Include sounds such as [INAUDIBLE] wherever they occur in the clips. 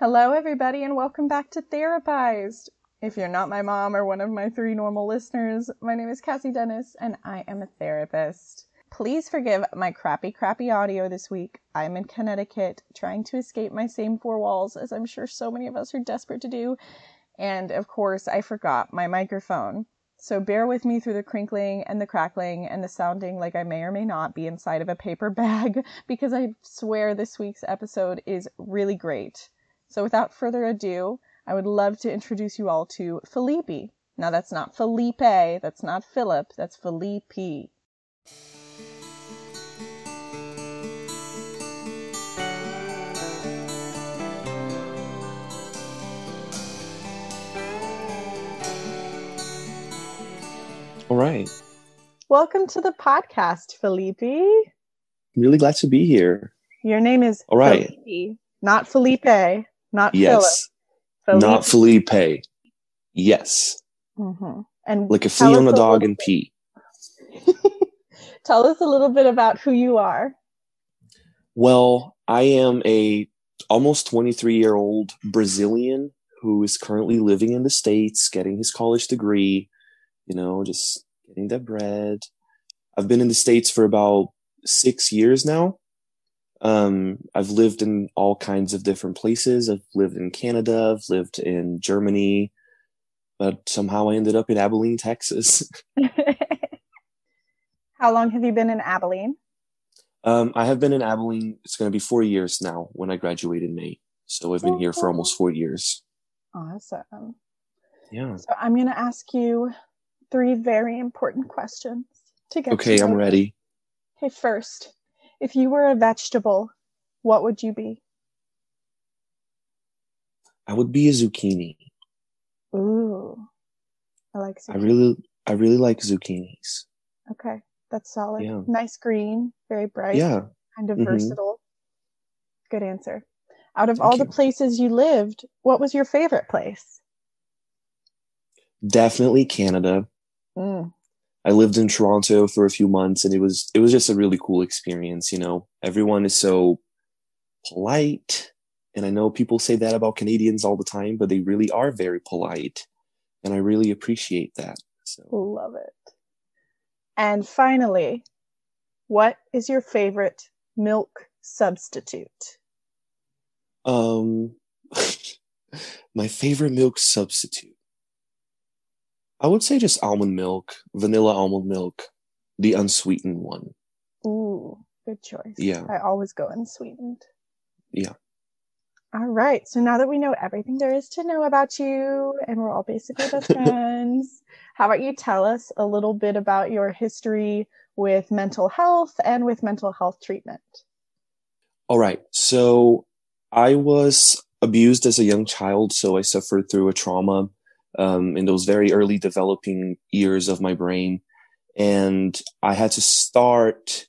Hello, everybody, and welcome back to Therapized. If you're not my mom or one of my three normal listeners, my name is Cassie Dennis, and I am a therapist. Please forgive my crappy, crappy audio this week. I'm in Connecticut, trying to escape my same four walls, as I'm sure so many of us are desperate to do. And of course, I forgot my microphone. So bear with me through the crinkling and the crackling and the sounding like I may or may not be inside of a paper [LAUGHS] bag, because I swear this week's episode is really great. So without further ado, I would love to introduce you all to Felipe. Now that's not Felipe, that's not Philip, that's Felipe. All right. Welcome to the podcast, Felipe. Really glad to be here. Your name is All right. Felipe, not Felipe, not Yes. Philip. Not Felipe. Yes. hmm And Like a flea on a dog and pee. [LAUGHS] Tell us a little bit about who you are. Well, I am a almost 23 year old Brazilian who is currently living in the States, getting his college degree, you know, just getting that bread. I've been in the States for about six years now. Um, I've lived in all kinds of different places. I've lived in Canada, I've lived in Germany, but somehow I ended up in Abilene, Texas. [LAUGHS] How long have you been in Abilene? Um, I have been in Abilene. It's going to be four years now when I graduate in May. So I've been here for almost four years. Awesome. Yeah. So I'm going to ask you three very important questions to get. Okay, I'm ready. Okay, first, if you were a vegetable, what would you be? I would be a zucchini. Ooh, I like. I really, I really like zucchinis. Okay, that's solid. Yeah. Nice green, very bright. Yeah. kind of Mhm. versatile. Good answer. Out of Thank all the places you lived, what was your favorite place? Definitely Canada. Mm. I lived in Toronto for a few months and it was, it was just a really cool experience. You know, everyone is so polite. And I know people say that about Canadians all the time, but they really are very polite. And I really appreciate that. So. Love it. And finally, what is your favorite milk substitute? Um, [LAUGHS] my favorite milk substitute. I would say just almond milk, vanilla almond milk, the unsweetened one. Ooh, good choice. Yeah. I always go unsweetened. Yeah. All right. So now that we know everything there is to know about you and we're all basically best [LAUGHS] friends, how about you tell us a little bit about your history with mental health and with mental health treatment? All right. So I was abused as a young child. So I suffered through a trauma um, in those very early developing years of my brain. And I had to start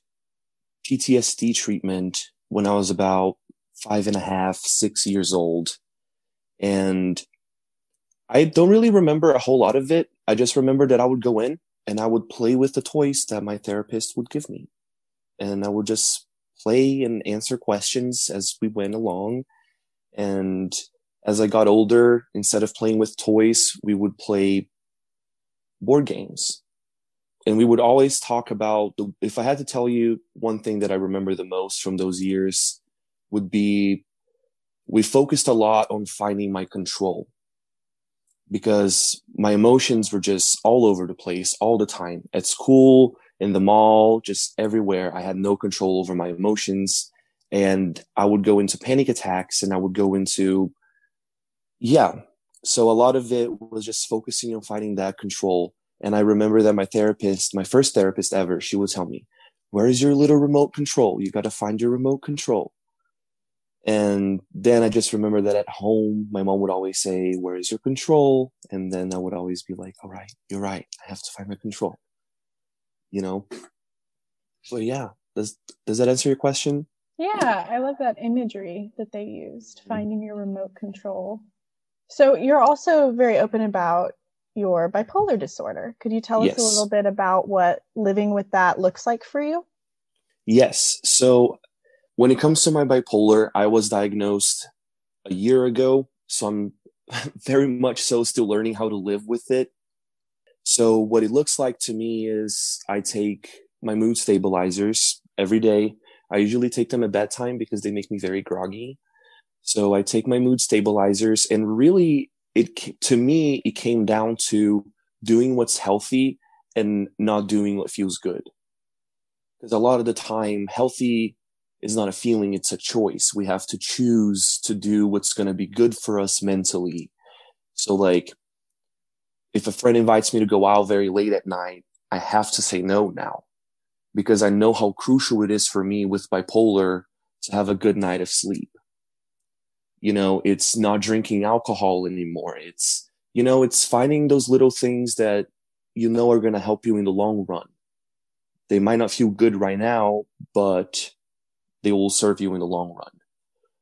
PTSD treatment when I was about five and a half, six years old. And I don't really remember a whole lot of it. I just remember that I would go in and I would play with the toys that my therapist would give me. And I would just play and answer questions as we went along. And as I got older, instead of playing with toys, we would play board games. And we would always talk about the, if I had to tell you one thing that I remember the most from those years would be we focused a lot on finding my control because my emotions were just all over the place all the time at school, in the mall, just everywhere. I had no control over my emotions and I would go into panic attacks and I would go into, yeah. So a lot of it was just focusing on finding that control. And I remember that my therapist, my first therapist ever, she would tell me, where is your little remote control? You got to find your remote control. And then I just remember that at home, my mom would always say, where is your control? And then I would always be like, all right, you're right. I have to find my control. You know? So yeah, does, does that answer your question? Yeah, I love that imagery that they used, mm. finding your remote control. So you're also very open about your bipolar disorder. Could you tell us a little bit about what living with that looks like for you? Yes. So when it comes to my bipolar, I was diagnosed a year ago. So I'm [LAUGHS] very much so still learning how to live with it. So what it looks like to me is I take my mood stabilizers every day. I usually take them at bedtime because they make me very groggy. So I take my mood stabilizers and really it to me it came down to doing what's healthy and not doing what feels good. Because a lot of the time healthy is not a feeling, it's a choice. We have to choose to do what's going to be good for us mentally. So like if a friend invites me to go out very late at night, I have to say no now because I know how crucial it is for me with bipolar to have a good night of sleep. You know, it's not drinking alcohol anymore. It's, you know, it's finding those little things that you know are going to help you in the long run. They might not feel good right now, but they will serve you in the long run.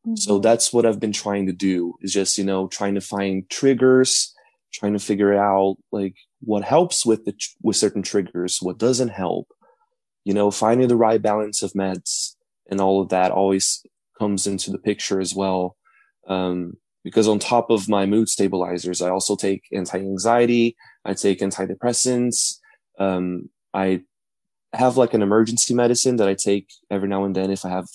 Mm-hmm. So that's what I've been trying to do is just, you know, trying to find triggers, trying to figure out like what helps with the, with certain triggers, what doesn't help, you know, finding the right balance of meds and all of that always comes into the picture as well. Um, because on top of my mood stabilizers, I also take anti-anxiety. I take antidepressants. Um, I have like an emergency medicine that I take every now and then if I have a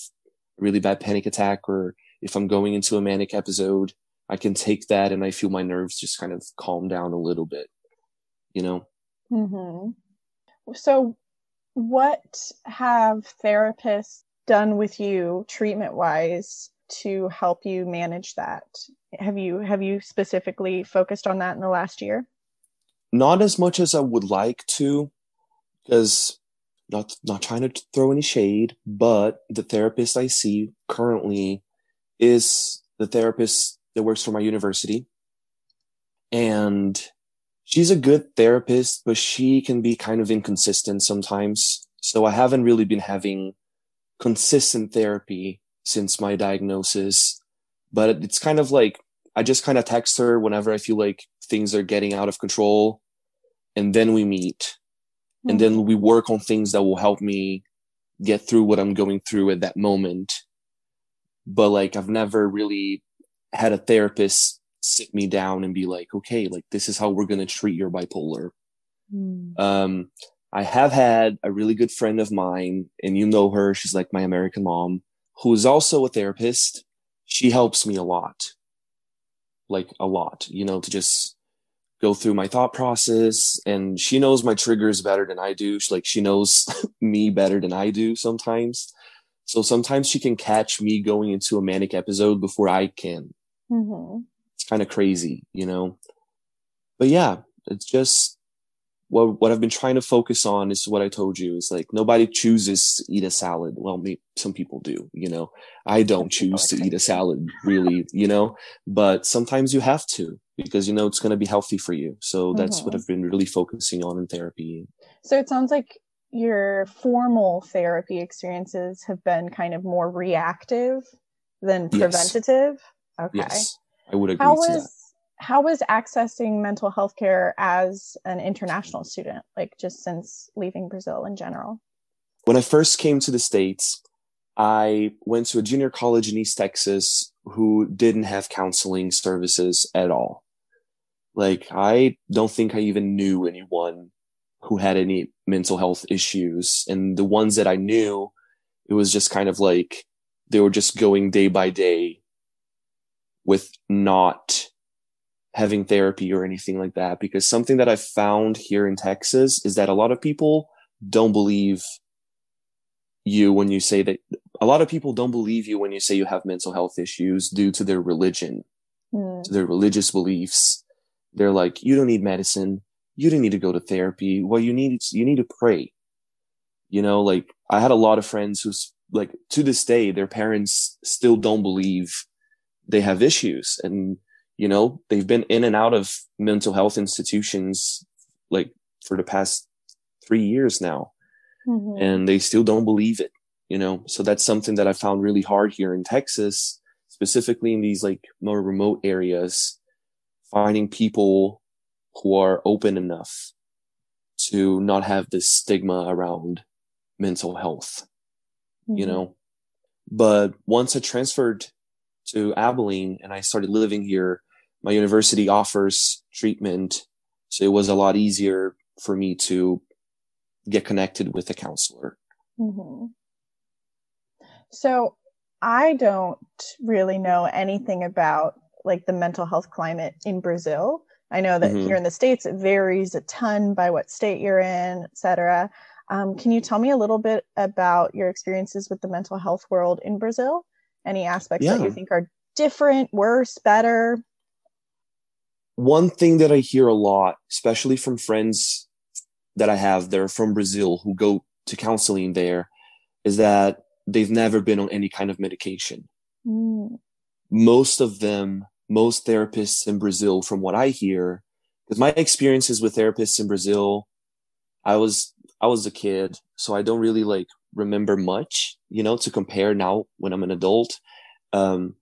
really bad panic attack or if I'm going into a manic episode. I can take that and I feel my nerves just kind of calm down a little bit, you know? Mm-hmm. So, what have therapists done with you treatment wise to help you manage that? Have you have you specifically focused on that in the last year? Not as much as I would like to, because not not trying to throw any shade, but the therapist I see currently is the therapist that works for my university. And she's a good therapist, but she can be kind of inconsistent sometimes. So I haven't really been having consistent therapy since my diagnosis. But it's kind of like I just kind of text her whenever I feel like things are getting out of control. And then we meet. Mm-hmm. And then hmm. we work on things that will help me get through what I'm going through at that moment. But like I've never really had a therapist sit me down and be like, okay, like this is how we're going to treat your bipolar. Mm. Um, I have had a really good friend of mine, and you know her. She's like my American mom, who is also a therapist. She helps me a lot, like a lot, you know, to just go through my thought process. And she knows my triggers better than I do. She, like she knows [LAUGHS] me better than I do sometimes. So sometimes she can catch me going into a manic episode before I can. Mm-hmm. It's kind of crazy, you know? But yeah, it's just what, what I've been trying to focus on is what I told you is like nobody chooses to eat a salad. Well, maybe some people do, you know, I don't choose to eat a salad really, you know, but sometimes you have to because you know it's going to be healthy for you. So that's mm-hmm. what I've been really focusing on in therapy. So it sounds like your formal therapy experiences have been kind of more reactive than preventative. Yes. Okay. Yes, I would agree how was, that. How was accessing mental health care as an international student, like just since leaving Brazil in general? When I first came to the States, I went to a junior college in East Texas who didn't have counseling services at all. Like, I don't think I even knew anyone who had any mental health issues. And the ones that I knew, it was just kind of like they were just going day by day with not having therapy or anything like that. Because something that I've found here in Texas is that a lot of people don't believe you when you say that a lot of people don't believe you when you say you have mental health issues due to their religion, mm. to their religious beliefs. They're like, you don't need medicine. You don't need to go to therapy. Well, you need, you need to pray. You know, like I had a lot of friends who's like to this day, their parents still don't believe they have issues and you know they've been in and out of mental health institutions like for the past three years now mm-hmm. and they still don't believe it you know so that's something that i found really hard here in texas specifically in these like more remote areas finding people who are open enough to not have this stigma around mental health mm-hmm. you know but once i transferred to Abilene and I started living here, my university offers treatment. So it was a lot easier for me to get connected with a counselor. Mm-hmm. So I don't really know anything about like the mental health climate in Brazil. I know that mm-hmm. here in the States, it varies a ton by what state you're in, et cetera. Um, can you tell me a little bit about your experiences with the mental health world in Brazil? Any aspects yeah. that you think are different, worse, better? One thing that I hear a lot, especially from friends that I have that are from Brazil who go to counseling there, is that they've never been on any kind of medication. Mm. Most of them, most therapists in Brazil, from what I hear, because my experiences with therapists in Brazil, I was I was a kid, so I don't really like remember much, you know, to compare now when I'm an adult. Um,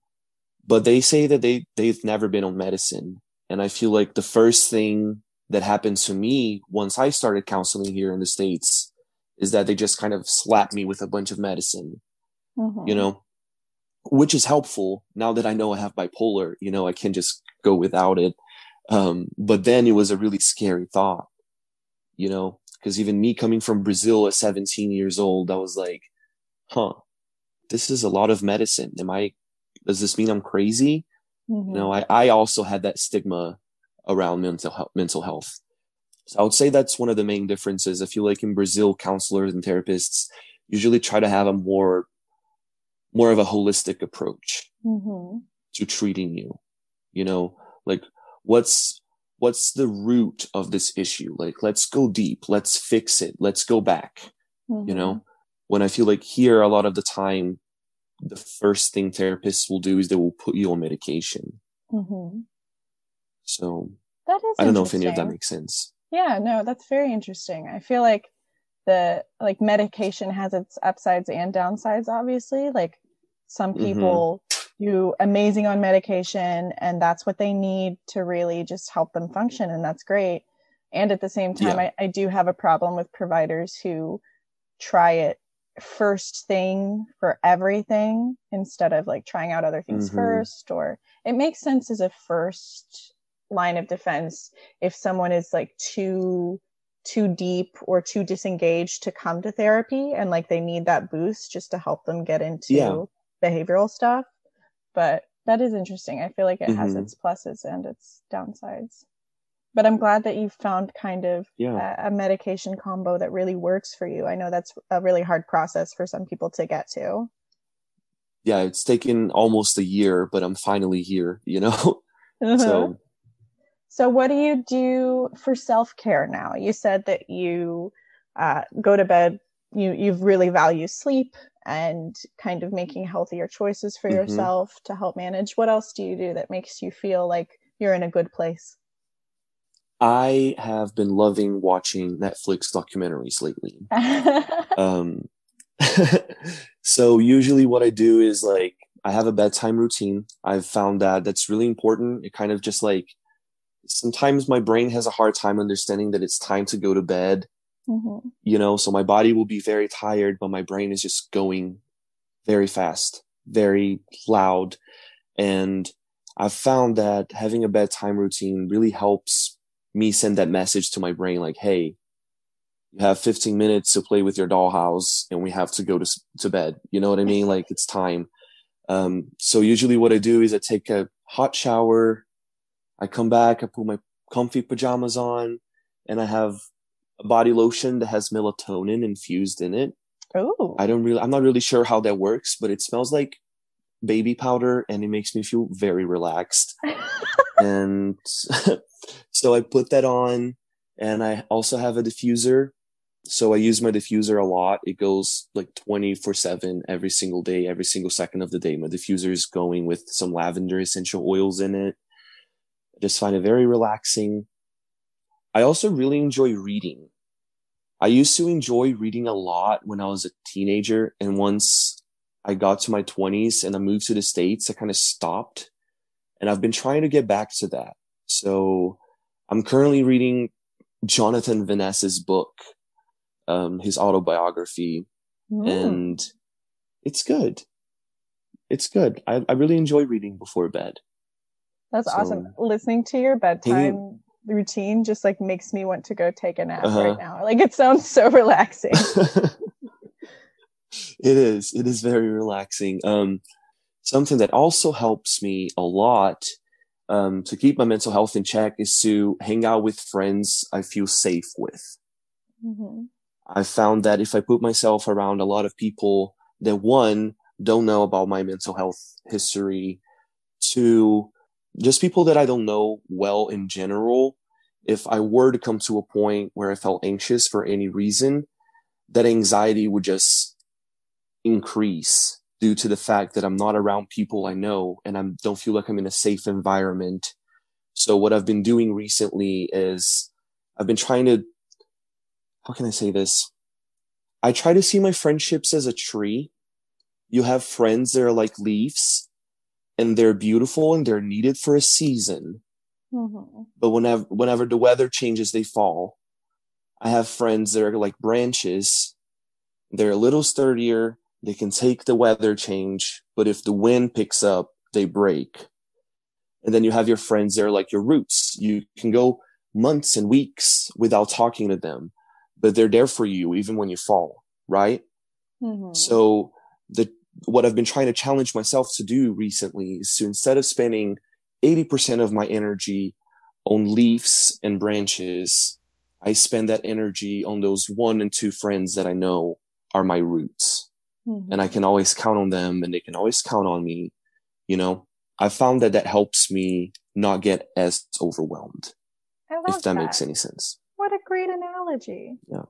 but they say that they they've never been on medicine, and I feel like the first thing that happened to me once I started counseling here in the states is that they just kind of slap me with a bunch of medicine, mm-hmm. you know, which is helpful now that I know I have bipolar, you know, I can just go without it. Um, but then it was a really scary thought, you know, because even me coming from Brazil at 17 years old, I was like, huh, this is a lot of medicine. Am I, does this mean I'm crazy? Mm-hmm. You know, I, I also had that stigma around mental health, mental health. So I would say that's one of the main differences. I feel like in Brazil, counselors and therapists usually try to have a more, more of a holistic approach mm-hmm. to treating you. You know, like what's, what's the root of this issue? Like, let's go deep. Let's fix it. Let's go back. Mm-hmm. You know, mm-hmm. when I feel like here, a lot of the time, the first thing therapists will do is they will put you on medication. Mm-hmm. So that is I don't know if any of that makes sense. Yeah, no, that's very interesting. I feel like the like medication has its upsides and downsides, obviously. Like some mm-hmm. people mm-hmm. do amazing on medication and that's what they need to really just help them function, and that's great. And at the same time, yeah. I, I do have a problem with providers who try it first thing for everything instead of like trying out other things mm-hmm. first or it makes sense as a first line of defense if someone is like too too deep or too disengaged to come to therapy and like they need that boost just to help them get into yeah. behavioral stuff but that is interesting i feel like it mm-hmm. has its pluses and its downsides but i'm glad that you found kind of yeah. a, a, medication combo that really works for you i know that's a really hard process for some people to get to yeah it's taken almost a year but i'm finally here you know [LAUGHS] uh-huh. so so, what do you do for self care now? You said that you uh, go to bed, you you really value sleep and kind of making healthier choices for mm-hmm. yourself to help manage. What else do you do that makes you feel like you're in a good place? I have been loving watching Netflix documentaries lately. [LAUGHS] um, [LAUGHS] so usually what I do is like I have a bedtime routine. I've found that that's really important. It kind of just like sometimes my brain has a hard time understanding that it's time to go to bed. Mm-hmm. You know, so my body will be very tired, but my brain is just going very fast, very loud. And I've found that having a bedtime routine really helps me send that message to my brain like, hey, you have 15 minutes to play with your dollhouse and we have to go to, to bed. You know what I mean? Like it's time. Um, so usually what I do is I take a hot shower, I come back, I put my comfy pajamas on, and I have a body lotion that has melatonin infused in it. Oh. I don't really, I'm not really sure how that works, but it smells like baby powder and it makes me feel very relaxed. [LAUGHS] and [LAUGHS] so I put that on and I also have a diffuser. So I use my diffuser a lot. It goes like 24 seven every single day, every single second of the day. My diffuser is going with some lavender essential oils in it I just find it very relaxing. I also really enjoy reading. I used to enjoy reading a lot when I was a teenager. And once I got to my 20s and I moved to the States, I kind of stopped. And I've been trying to get back to that. So I'm currently reading Jonathan Van Ness's book, um, his autobiography, mm. and it's good. it's good. I, I really enjoy reading before bed. That's so, awesome. Listening to your bedtime hanging... routine just like makes me want to go take a nap uh-huh. right now. Like it sounds so [LAUGHS] relaxing. [LAUGHS] it is. It is very relaxing. Um, something that also helps me a lot um, to keep my mental health in check is to hang out with friends I feel safe with. Mm-hmm. I found that if I put myself around a lot of people that one don't know about my mental health history, two just people that I don't know well in general, if I were to come to a point where I felt anxious for any reason, that anxiety would just increase due to the fact that I'm not around people I know and I don't feel like I'm in a safe environment. So what I've been doing recently is I've been trying to, how can I say this? I try to see my friendships as a tree. You have friends that are like leaves and they're beautiful and they're needed for a season. Mm-hmm. But whenever, whenever the weather changes, they fall. I have friends that are like branches. They're a little sturdier. They can take the weather change, but if the wind picks up, they break. And then you have your friends there, like your roots. You can go months and weeks without talking to them, but they're there for you even when you fall, right? Mm-hmm. So the what I've been trying to challenge myself to do recently is to instead of spending 80% of my energy on leaves and branches, I spend that energy on those one and two friends that I know are my roots. Mm-hmm. And I can always count on them and they can always count on me. You know, I found that that helps me not get as overwhelmed. if that, that makes any sense. What a great analogy. Yeah.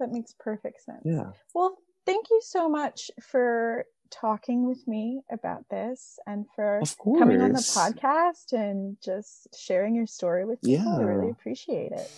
That makes perfect sense. Yeah. Well, thank you so much for talking with me about this and for coming on the podcast and just sharing your story with me. Yeah. I really appreciate it.